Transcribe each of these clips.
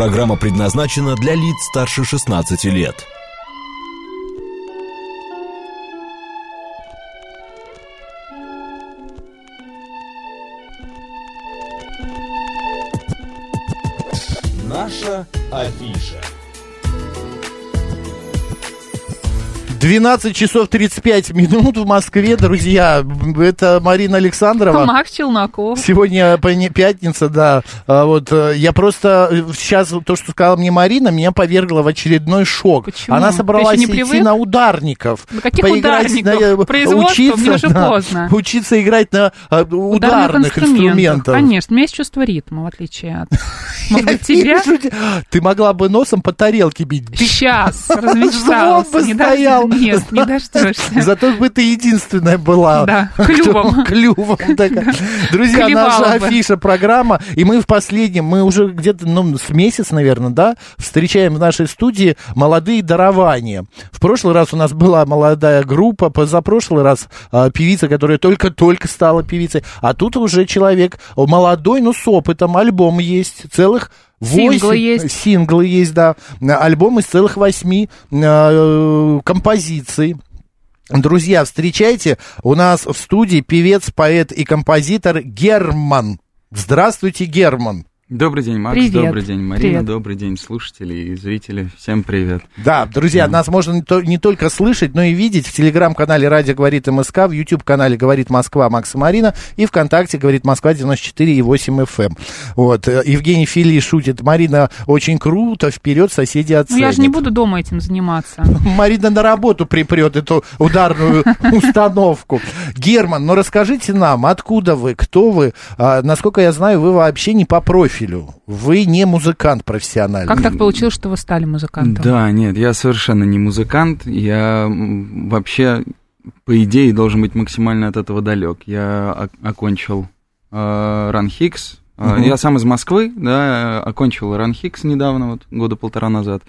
Программа предназначена для лиц старше 16 лет. Наша афиша. 12 часов 35 минут в Москве, друзья. Это Марина Александрова. Макс Челноков. Сегодня пятница, да. А вот э, я просто сейчас то, что сказала мне Марина, меня повергло в очередной шок. Почему? Она собралась идти на ударников. На каких поиграть ударников? На, Производство? учиться, уже да, поздно. Учиться играть на а, ударных инструментах. Конечно, у меня есть чувство ритма, в отличие от, может быть, тебя. Ты могла бы носом по тарелке бить. Сейчас, размечтался. бы не стоял. Дож- Нет, не дождешься. Зато бы ты единственная была. Да, клювом. Клювом. Друзья, наша афиша, программа. И мы в последнем, мы уже где-то, ну, с месяц, наверное, да, встречаем в нашей студии молодые дарования. В прошлый раз у нас была молодая группа, позапрошлый раз а, певица, которая только-только стала певицей. А тут уже человек молодой, но с опытом. Альбом есть, целых Синглы восемь- есть. Синглы есть, да. Альбом из целых восьми э, композиций. Друзья, встречайте, у нас в студии певец, поэт и композитор Герман. Здравствуйте, Герман. Добрый день, Макс. Привет. Добрый день, Марина. Привет. Добрый день, слушатели и зрители. Всем привет. Да, друзья, нас можно не, то- не только слышать, но и видеть в телеграм-канале «Радио говорит МСК», в YouTube-канале «Говорит Москва» Макса Марина и ВКонтакте «Говорит Москва» 94,8 FM. эм. Вот, э, Евгений Фили шутит, Марина очень круто, вперед, соседи Ну, оценят. я же не буду дома этим заниматься. Марина на работу припрет эту ударную установку. Герман, ну расскажите нам, откуда вы, кто вы? А, насколько я знаю, вы вообще не по профилю. Вы не музыкант профессиональный. Как так получилось, что вы стали музыкантом? Да, нет, я совершенно не музыкант. Я вообще, по идее, должен быть максимально от этого далек. Я окончил э, Ранхикс. Э, Мгм. Я сам из Москвы, да, э, окончил Ранхикс недавно, вот года полтора назад.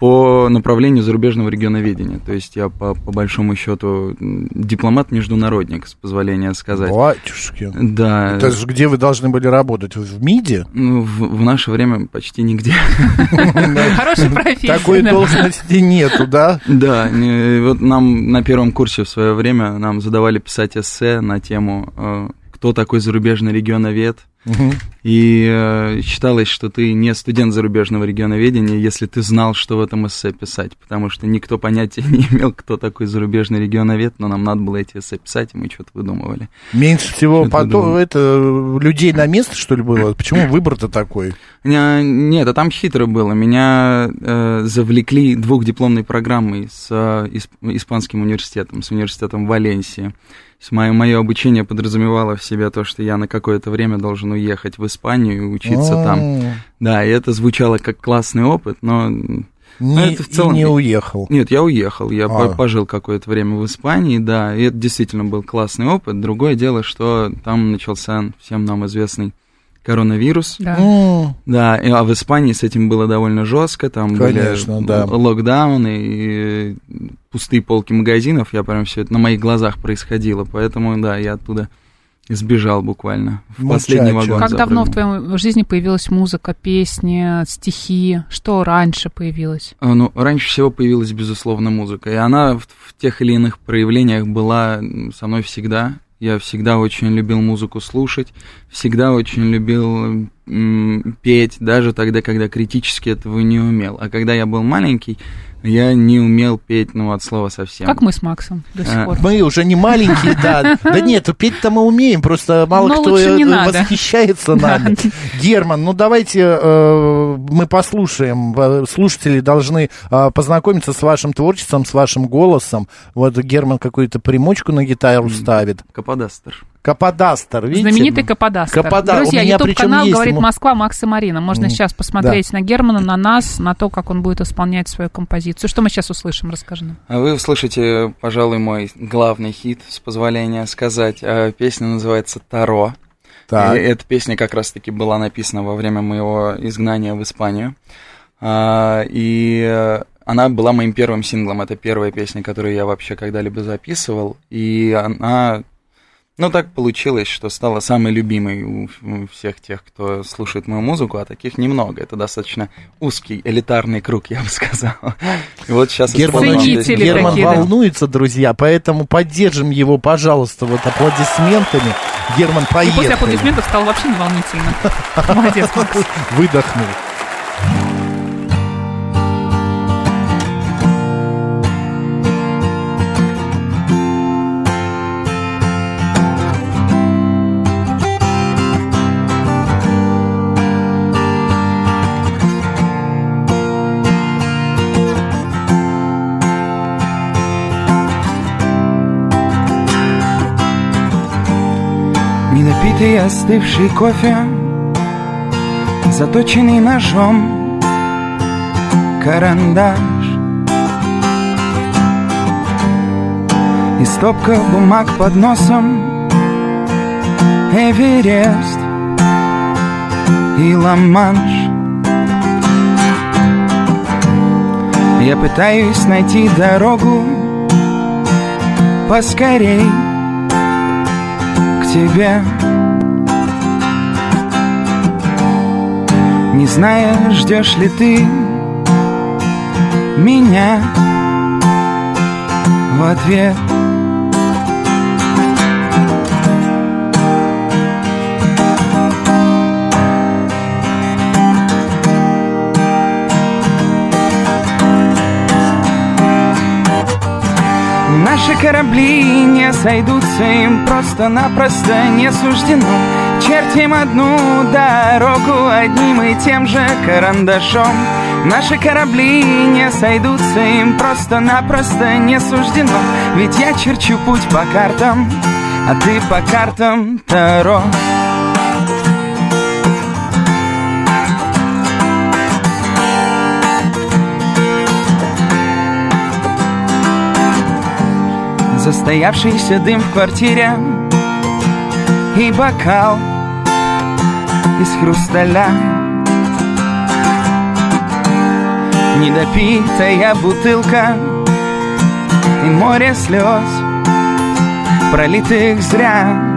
По направлению зарубежного регионоведения. То есть я по, по большому счету дипломат-международник, с позволения сказать. Батюшки. Да. Это же где вы должны были работать? В МИДе? Ну, в, в наше время почти нигде. Хорошая профессия. Такой должности нету, да? Да, вот нам на первом курсе в свое время нам задавали писать эссе на тему э, «Кто такой зарубежный регионовед?» Мгм. И э, считалось, что ты не студент зарубежного регионоведения, если ты знал, что в этом эссе писать, потому что никто понятия не имел, кто такой зарубежный регионовед, но нам надо было эти эссе писать, и мы что-то выдумывали. Меньше всего потом, это, людей на место, что ли, было? Почему выбор-то такой? Меня- Нет, а там хитро было. Меня э, завлекли двухдипломной программой с э, исп- испанским университетом, с университетом Валенсии. Мое, мое обучение подразумевало в себе то, что я на какое-то время должен уехать в Испанию и учиться там. М, Да, и это звучало как классный опыт, но... Не, это в целом- не уехал. Нет, я уехал, я А. по- пожил какое-то время в Испании, да, и это действительно был классный опыт. Другое дело, что там начался всем нам известный коронавирус. Да. М, Да, и- а в Испании с этим было довольно жестко, там Конечно, были да. локдауны и пустые полки магазинов, я прям все это на моих глазах происходило, поэтому, да, я оттуда сбежал буквально. В последний Мучачо. вагон Как давно в запрыгнул. твоей жизни появилась музыка, песни, стихи? Что раньше появилось? А, Ну, раньше всего появилась, безусловно, музыка, и она в, в тех или иных проявлениях была со мной всегда. Я всегда очень любил музыку слушать, всегда очень любил петь, даже тогда, когда критически этого не умел. А когда я был маленький, я не умел петь, ну, от слова совсем. Как мы с Максом до сих А, пор. Мы уже не маленькие, да. Да нет, петь-то мы умеем, просто мало Но кто э, надо. восхищается нами. Герман, ну давайте э, мы послушаем. Э, Слушатели должны познакомиться с вашим творчеством, с вашим голосом. Вот Герман какую-то примочку на гитару ставит. Каподастер. Каподастер, видите? Знаменитый Каподастер. Капода- Друзья, YouTube-канал «Говорит ему- Москва» Макс и Марина. Можно М, сейчас посмотреть на Германа, на нас, на то, как он будет исполнять свою композицию. Что мы сейчас услышим? Расскажи нам. А вы услышите, пожалуй, мой главный хит, с позволения сказать. А, Песня называется «Таро». Так. И эта песня как раз-таки была написана во время моего изгнания в Испанию. А, И э, она была моим первым синглом. Это первая песня, которую я вообще когда-либо записывал. И она... Ну, так получилось, что стала самой любимой у, всех тех, кто слушает мою музыку, а таких немного. Это достаточно узкий, элитарный круг, я бы сказал. И вот сейчас Герман. Герман такие, да. волнуется, друзья, поэтому поддержим его, пожалуйста, вот аплодисментами. Герман, И после поехали. аплодисментов стало вообще неволнительно. Молодец, Макс. Выдохнул. Недопитый остывший кофе Заточенный ножом Карандаш И стопка бумаг под носом Эверест И Ла-Манш. Я пытаюсь найти дорогу Поскорей к тебе Не зная, ждешь ли ты меня в ответ Наши корабли не сойдутся, им просто-напросто не суждено. Чертим одну дорогу одним и тем же карандашом. Наши корабли не сойдутся, им просто-напросто не суждено. Ведь я черчу путь по картам, а ты по картам Таро. Застоявшийся дым в квартире. И бокал из хрусталя. Недопитая бутылка И море слез Пролитых зря.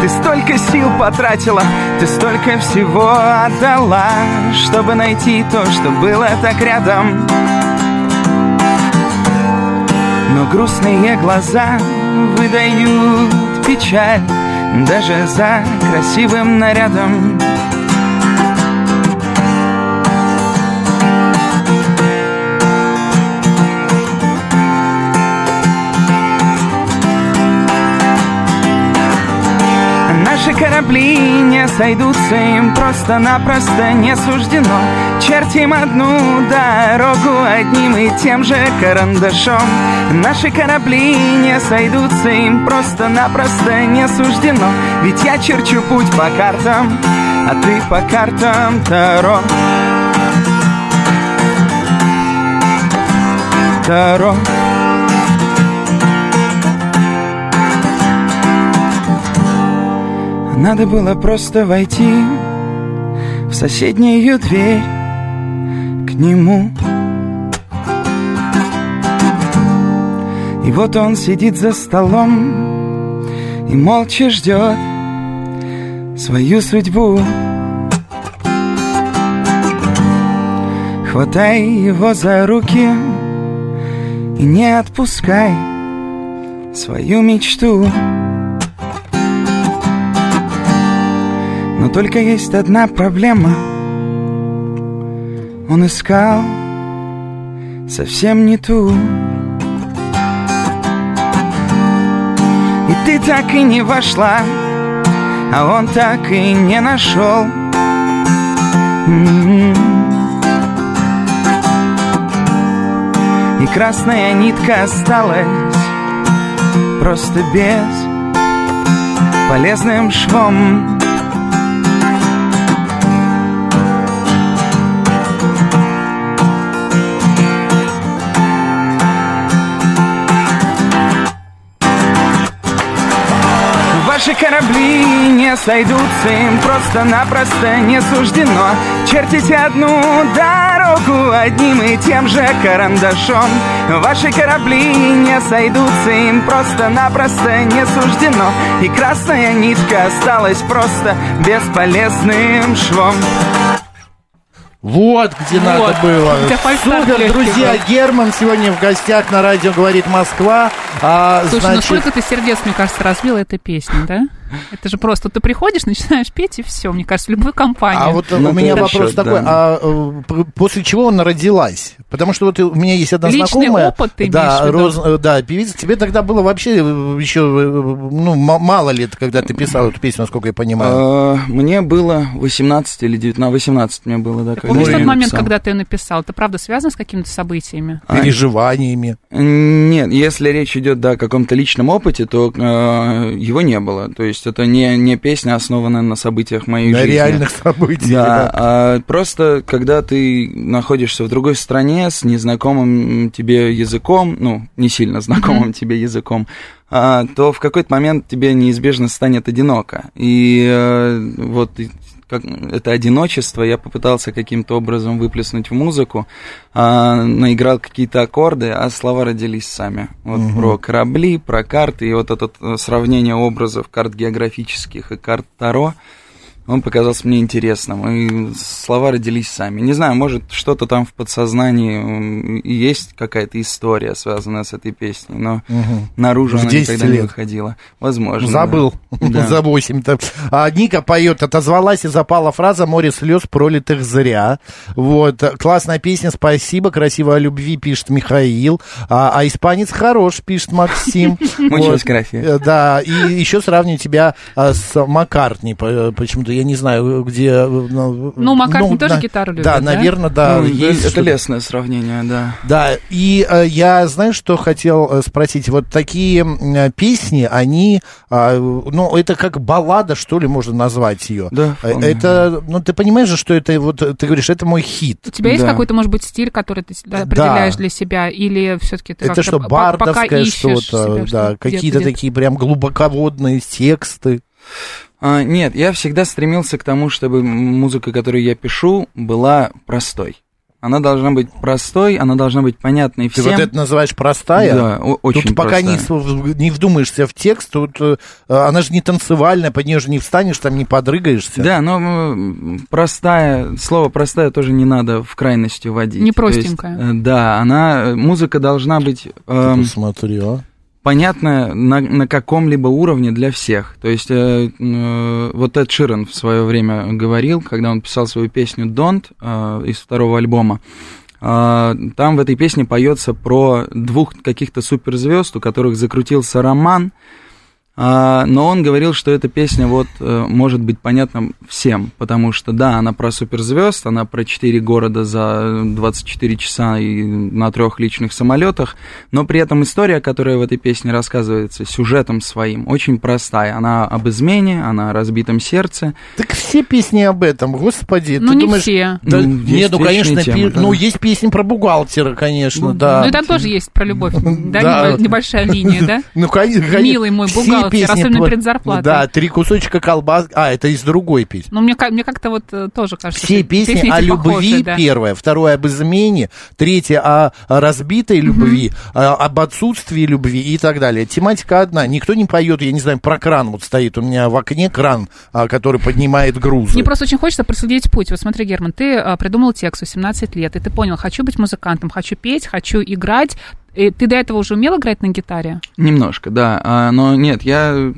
Ты столько сил потратила Ты столько всего отдала Чтобы найти то, что было так рядом но грустные глаза выдают печаль Даже за красивым нарядом корабли не сойдутся, им просто-напросто не суждено. Чертим одну дорогу одним и тем же карандашом. Наши корабли не сойдутся, им просто-напросто не суждено. Ведь я черчу путь по картам, а ты по картам Таро. Таро Надо было просто войти в соседнюю дверь к нему. И вот он сидит за столом и молча ждет свою судьбу. Хватай его за руки и не отпускай свою мечту. Но только есть одна проблема. Он искал совсем не ту. И ты так и не вошла А он так и не нашел. М-м. И красная нитка осталась Просто без полезным швом Ваши корабли не сойдутся, им просто-напросто не суждено. Чертите одну дорогу одним и тем же карандашом. Ваши корабли не сойдутся, им просто-напросто не суждено. И красная нитка осталась просто бесполезным швом Вот где Вот. надо было. Супер, друзья, был. Герман сегодня в гостях на радио «Говорит Москва». А, Слушай, ну значит, сколько ты сердец, мне кажется, разбила эта песня, да? Это же просто ты приходишь, начинаешь петь, и все, мне кажется, в любой компании. А вот Ну, у меня вопрос счет, такой, да. а э, после чего она родилась? Потому что вот у меня есть одна Личный знакомая, опыт ты да? Роз- э, да, певица, тебе тогда было вообще э, еще, э, ну, мало лет, когда ты писал эту песню, насколько я понимаю. А, Мне было 18 или 19, 18 мне было, да, Ты помнишь тот момент, написал. когда ты ее написал? Это правда связано с какими-то событиями? А, Переживаниями. Нет, если речь идет да, о каком-то личном опыте, то э, его не было. То есть это не, не песня, основанная на событиях моей На жизни. реальных событиях. Да, а просто когда ты находишься в другой стране с незнакомым тебе языком, ну, не сильно знакомым тебе языком, а, то в какой-то момент тебе неизбежно станет одиноко. И э, вот как, это одиночество я попытался каким-то образом выплеснуть в музыку, а, наиграл какие-то аккорды, а слова родились сами. Вот про корабли, про карты, и вот это э, сравнение образов карт географических и карт Таро, он показался мне интересным, и слова родились сами. Не знаю, может, что-то там в подсознании есть какая-то история, связанная с этой песней, но Мгм. наружу В она 10 никогда не лет. выходила. Возможно. Забыл Да. за 8-то. А Ника поет, отозвалась и запала фраза «Море слез, пролитых зря». Вот, классная песня, спасибо, красиво о любви, пишет Михаил. А, а испанец хорош, пишет Максим. Gracias. Э, Да, и еще сравниваю тебя а, с Маккартни, по- почему-то, я не знаю, где... э, Ну, Маккартни тоже на- гитару любит, Да, да? наверное, да. Ну, есть это что-то. лестное сравнение, да. Да, и э, я, знаешь, что хотел э, спросить? Вот такие э, песни, они, а, ну, это как баллада, что ли, можно назвать ее. Да, Э, вполне. Это, ну, ты понимаешь же, что это, вот, э, ты говоришь, это мой хит. У тебя есть Да. какой-то, может быть, стиль, который ты Да. да, определяешь для себя, или все-таки ты это что, бардовское что-то, да, какие-то где-то? такие прям глубоководные тексты. А, нет, я всегда стремился к тому, чтобы музыка, которую я пишу, была простой. Она должна быть простой, она должна быть понятной Ты всем. вот это называешь простая? Да, очень Тут пока не, простая. не вдумаешься в текст, тут э, она же не танцевальная, под нее же не встанешь, там не подрыгаешься. Да, но простая, слово простая тоже не надо в крайности вводить. Не То есть, простенькая. э, да, она, э, музыка должна быть Ты эм, посмотри, а. Понятная на, на каком-либо уровне для всех. То есть э, э, вот Эд Ширен в свое время говорил, когда он писал свою песню «Don't» э, из второго альбома, э, там в этой песне поется про двух каких-то суперзвезд, у которых закрутился роман, а, но он говорил, что эта песня вот э, может быть понятна всем, потому что, да, она про суперзвезд, она про четыре города за 24 часа и на трех личных самолетах, но при этом история, которая в этой песне рассказывается сюжетом своим, очень простая. Она об измене, она о разбитом сердце. Так все песни об этом, господи. Ну, ты не думаешь, все. Да, Ну, нет, ну, конечно, темы, пи- да. ну, есть песни про бухгалтера, конечно, Ну, да. Ну и там тоже есть про любовь, да, Да. небо- небольшая линия, да? Ну, конечно, Милый мой все бухгалтер, песни особенно про- предзарплатой. Да, три кусочка колбас. А, это из другой песни. Но мне, мне как-то вот э, тоже кажется, Все песни, эти о любви, да. первое, второе об измене, третье о, разбитой любви, а, об отсутствии любви и так далее. Тематика одна. Никто не поет, я не знаю, про кран вот стоит у меня в окне кран, а, который поднимает грузы. Мне просто очень хочется проследить путь. Вот смотри, Герман, ты а, придумал текст в 17 лет, и ты понял, хочу быть музыкантом, хочу петь, хочу играть. И ты до этого уже умел играть на гитаре? Немножко, да. А, но нет, я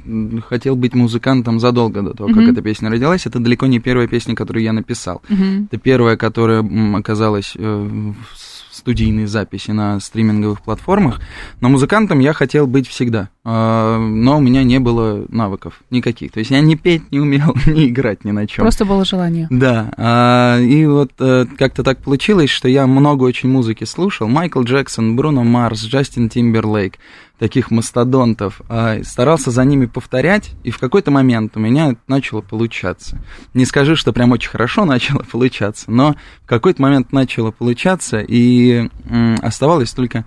хотел быть музыкантом задолго до того, как Мгм. эта песня родилась. Это далеко не первая песня, которую я написал. Мгм. Это первая, которая оказалась э, в студийной записи на стриминговых платформах. Но музыкантом я хотел быть всегда. А, Но у меня не было навыков никаких. То есть я не петь не умел, не играть ни на чем. Просто было желание. Да, а, и вот э, как-то так получилось, что я много очень музыки слушал. Майкл Джексон, Бруно Марс, Джастин Тимберлейк, таких мастодонтов. а, старался за ними повторять, и в какой-то момент у меня начало получаться. Не скажу, что прям очень хорошо начало получаться, но в какой-то момент начало получаться, и оставалось только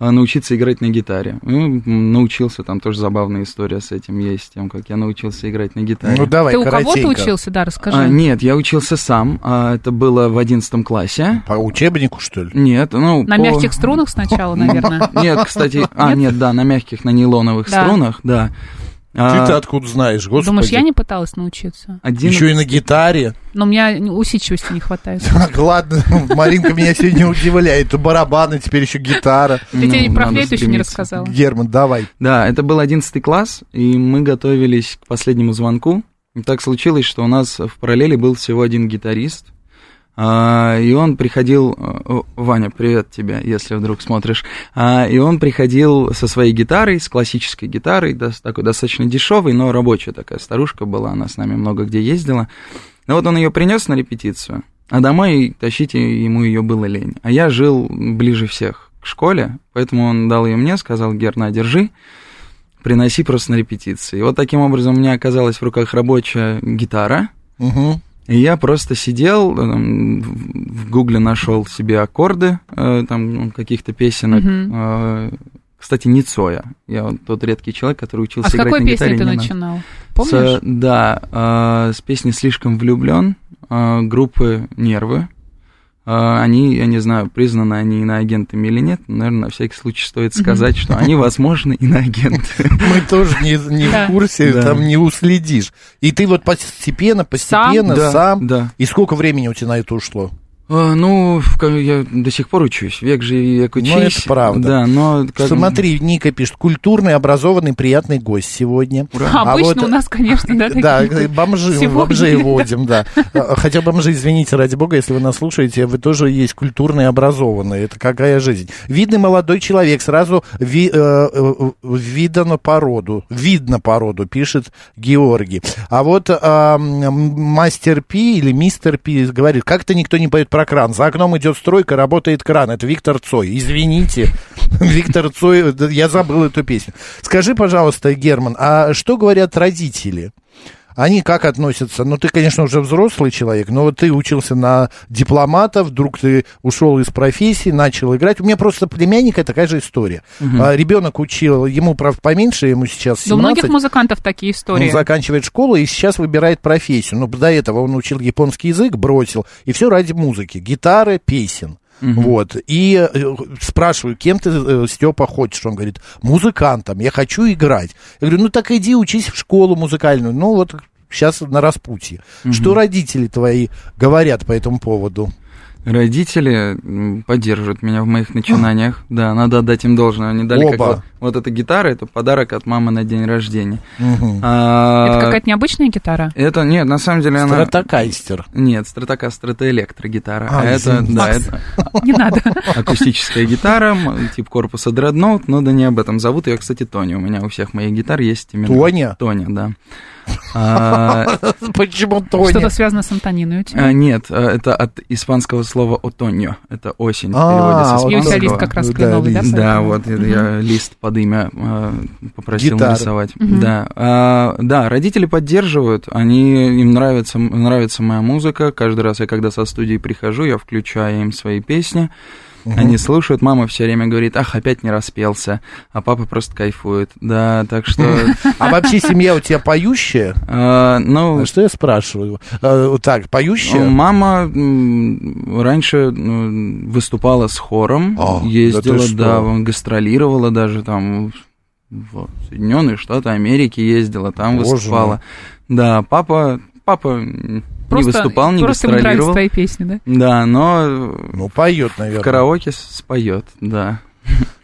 научиться играть на гитаре. Ну, научился, там тоже забавная история с этим есть, тем, как я научился играть на гитаре. Ну давай, Ты у кого-то коротенько. учился, да, расскажи. А, нет, я учился сам, а, это было в одиннадцатом классе. По учебнику, что ли? Нет, ну... На по- мягких струнах сначала, наверное. Нет, кстати, а, нет, да, на мягких, на нейлоновых струнах, да. Ты-то откуда знаешь, господи? Думаешь, я не пыталась научиться? Один... Еще и на гитаре. Но у меня усидчивости не хватает. Так, ладно, Маринка меня сегодня удивляет. То барабаны, теперь еще гитара. Ты тебе Ну, про флейту еще не рассказала. Герман, давай. Да, это был одиннадцатый класс, и мы готовились к последнему звонку. И так случилось, что у нас в параллели был всего один гитарист, а, и он приходил... о, Ваня, привет тебе, если вдруг смотришь. А, И он приходил со своей гитарой, с классической гитарой, такой достаточно дешевой, но рабочая такая старушка была, она с нами много где ездила. Ну вот он ее принес на репетицию, а домой тащить ему ее было лень. А я жил ближе всех к школе, поэтому он дал ее мне, сказал, Гер, на, держи, приноси просто на репетиции. И вот таким образом у меня оказалась в руках рабочая гитара, Мгм. И я просто сидел, там, в гугле нашел себе аккорды э, там ну, каких-то песенок. Э, Кстати, не Цоя. Я вот тот редкий человек, который учился А с играть какой на гитаре. песни ты не на- начинал? С, Помнишь? да, э, с песни «Слишком влюблен» э, группы «Нервы». Э, Они, я не знаю, признаны они иноагентами или нет. Наверное, на всякий случай стоит сказать, что они, возможно, иноагенты. Мы тоже не, не Да. в курсе, Да. там не уследишь. И ты вот постепенно, постепенно Да, сам. да. И сколько времени у тебя на это ушло? А, Ну, я до сих пор учусь, век же и век учись. Ну, это правда. Да, но... как- Смотри, Ника пишет, культурный, образованный, приятный гость сегодня. А А Обычно вот- у нас, конечно, да, Да, такие. бомжи, Сегодня. бомжей водим, да. А, Хотя бомжи, извините, ради бога, если вы нас слушаете, вы тоже есть культурные, образованные. Это какая жизнь. Видный молодой человек, сразу ви- э, э, видно по роду. Видно по роду, пишет Георгий. А вот м, мастер Пи или мистер Пи говорит, как-то никто не поет про кран. За окном идет стройка, работает кран. Это Виктор Цой. Извините, Виктор Цой, я забыл эту песню. Скажи, пожалуйста, Герман, а что говорят родители? Они как относятся? Ну, ты, конечно, уже взрослый человек, но вот ты учился на дипломата, вдруг ты ушел из профессии, начал играть. У меня просто племянника такая же история. А, ребенок учил, ему, правда, поменьше, ему сейчас Да у 17. многих музыкантов такие истории. Он заканчивает школу и сейчас выбирает профессию. Но до этого он учил японский язык, бросил. И все ради музыки. Гитары, песен. Вот. И э, спрашиваю, кем ты, э, Степа, хочешь? Он говорит, музыкантом, я хочу играть. Я говорю, ну так иди учись в школу музыкальную. Ну вот сейчас на распутье. Что родители твои говорят по этому поводу? Родители поддерживают меня в моих начинаниях. Да, надо отдать им должное. Они дали как вот, вот эта гитара, это подарок от мамы на день рождения. Мгм. А, Это какая-то необычная гитара? Это, нет, на самом деле она... Стратокайстер. Нет, стратока стратоэлектрогитара. А, А, это, извините. да, это Не надо. акустическая гитара, тип корпуса дредноут, но да не об этом. Зовут ее, кстати, Тони. У меня у всех моих гитар есть именно... Тоня? Тоня, да. А, Почему Тоня? Что-то связано с Антониной у тебя? а, нет, а, это от испанского слова «отоньо». Это осень в А, переводе с И у тебя лист как раз Да, кленовый, да? Да, вот я лист под имя попросил нарисовать. Да, да, родители поддерживают, они им нравится нравится моя музыка. Каждый раз я когда со студии прихожу, я включаю им свои песни. Они слушают, мама все время говорит, ах, опять не распелся, а папа просто кайфует. Да, так что, А вообще семья у тебя поющая? э, ну, А что я спрашиваю? А, так, поющая? Мама м, раньше выступала с хором, А, ездила, да, гастролировала даже там в Соединенные Штаты Америки ездила, там Боже выступала. Да, папа, папа Просто, не выступал, не просто гастролировал. твои песни, да? Да, но Ну, поет, в наверное. караоке с- споет, да.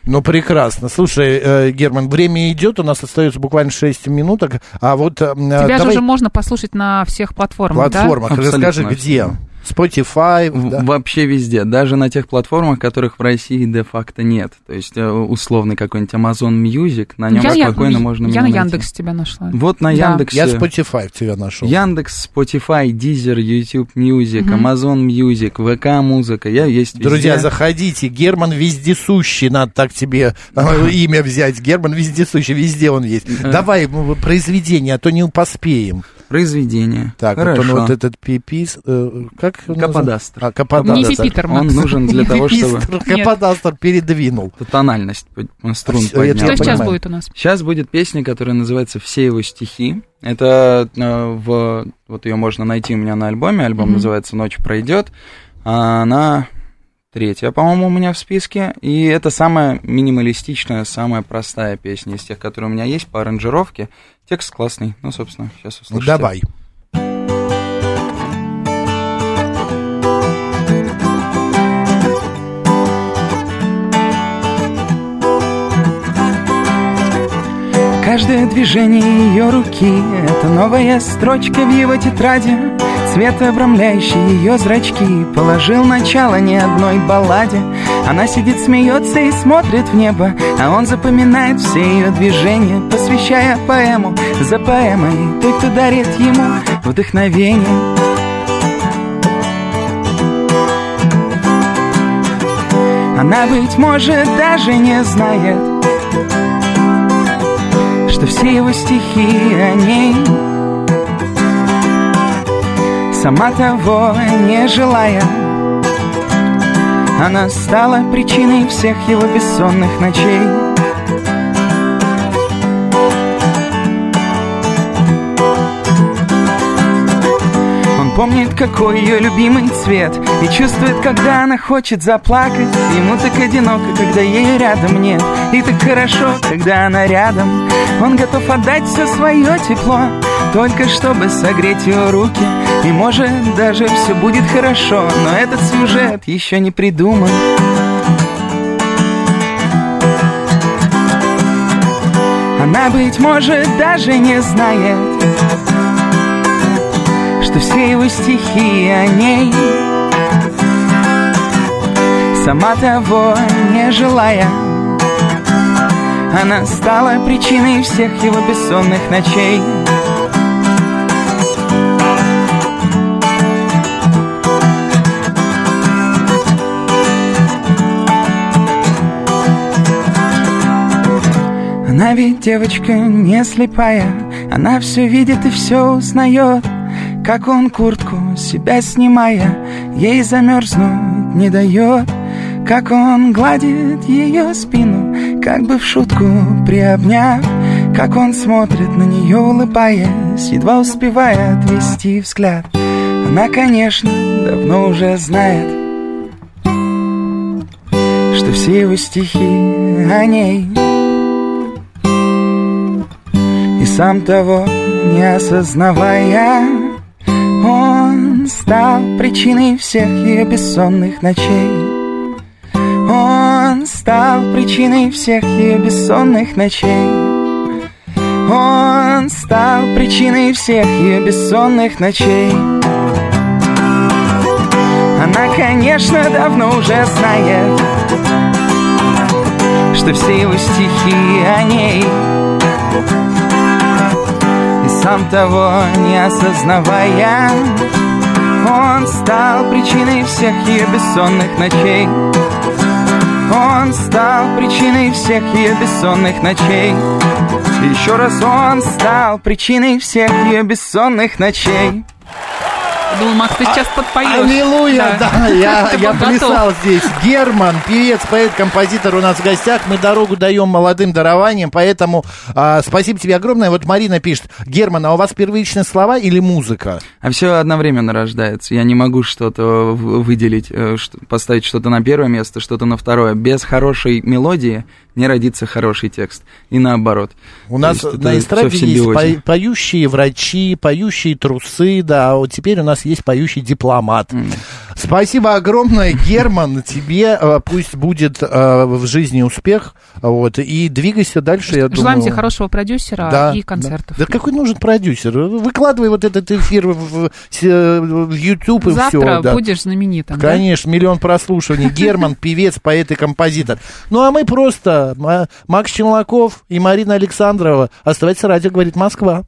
Ну, прекрасно. Слушай, э, Герман, время идет, у нас остается буквально 6 минуток, а вот... э, Тебя же давай уже можно послушать на всех платформах, платформах, Абсолютно расскажи, где? Spotify, В- да? Вообще везде, даже на тех платформах, которых в России де-факто нет. То есть э, условный какой-нибудь Amazon Music, на нем Я, я- спокойно можно я на найти. Яндекс тебя нашла. Вот на Да. Яндексе. Я Spotify тебя нашел. Яндекс, Spotify, Deezer, YouTube Music, Мгм. Amazon Music, ВК Музыка, я есть везде. Друзья, заходите. Герман вездесущий, надо так тебе э, имя взять. Герман вездесущий, везде он есть. Э. Давай произведение, а то не поспеем. Произведение. Так, вот Хорошо. он вот этот пипис. э, Как он Каподастр. А, каподастр. Не Пипитер, Он нужен для того, чтобы Каподастр передвинул. тональность струн я поднять. Что сейчас будет у нас? Сейчас будет песня, которая называется «Все его стихи». Это э, в... Вот ее можно найти у меня на альбоме. Альбом называется «Ночь пройдет». А Она третья, по-моему, у меня в списке. И это самая минималистичная, самая простая песня из тех, которые у меня есть по аранжировке. Текст классный. Ну, собственно, сейчас Ну, услышите. давай. Каждое движение ее руки — это новая строчка в его тетради. Цвет, обрамляющий ее зрачки, положил начало ни одной балладе. Она сидит, смеется и смотрит в небо, а он запоминает все ее движения, посвящая поэму за поэмой той, кто дарит ему вдохновение. Она, быть может, даже не знает, что все его стихи о ней Сама того не желая. Она стала причиной всех его бессонных ночей помнит, какой ее любимый цвет И чувствует, когда она хочет заплакать. Ему так одиноко, когда ее рядом нет И так хорошо, когда она рядом. Он готов отдать все свое тепло Только чтобы согреть ее руки. И может даже все будет хорошо Но этот сюжет еще не придуман. Она, быть может, даже не знает что все его стихи о ней. Сама того не желая Она стала причиной всех его бессонных ночей. Она ведь девочка не слепая Она все видит и все узнает Как он куртку себя снимая Ей замерзнуть не дает. Как он гладит ее спину Как бы в шутку приобняв. Как он смотрит на нее улыбаясь Едва успевая отвести взгляд. Она, конечно, давно уже знает Что все его стихи о ней. И сам того не осознавая Он стал причиной всех ее бессонных ночей. Он стал причиной всех ее бессонных ночей. Он стал причиной всех ее бессонных ночей. Она, конечно, давно уже знает Что все его стихи о ней сам того не осознавая Он стал причиной всех ее бессонных ночей. Он стал причиной всех ее бессонных ночей. Еще раз он стал причиной всех ее бессонных ночей Думал, Макс, ты сейчас подпоешь. Аллилуйя, да, я, Ты я готов. плясал здесь. Герман, певец, поэт, композитор у нас в гостях. Мы дорогу даем молодым дарованиям, поэтому а, спасибо тебе огромное. Вот Марина пишет, Герман, а у вас первичные слова или музыка? А все одновременно рождается. Я не могу что-то выделить, э, поставить что-то на первое место, что-то на второе. Без хорошей мелодии не родится хороший текст. И наоборот. У нас То это на эстраде есть по- поющие врачи, поющие трусы, да, а вот теперь у нас есть поющий дипломат. М. Спасибо огромное, Герман, тебе э, пусть будет э, в жизни успех, вот, и двигайся дальше, я Желаем думаю. тебе хорошего продюсера Да, и да. концертов. Да, какой нужен продюсер? Выкладывай вот этот эфир в, в- в YouTube и Завтра все. Да. будешь знаменитым. да? Конечно, миллион прослушиваний. Герман, певец, поэт и композитор. Ну, а мы просто, Ма- Макс Челноков и Марина Александрова. Оставайтесь радио, говорит Москва.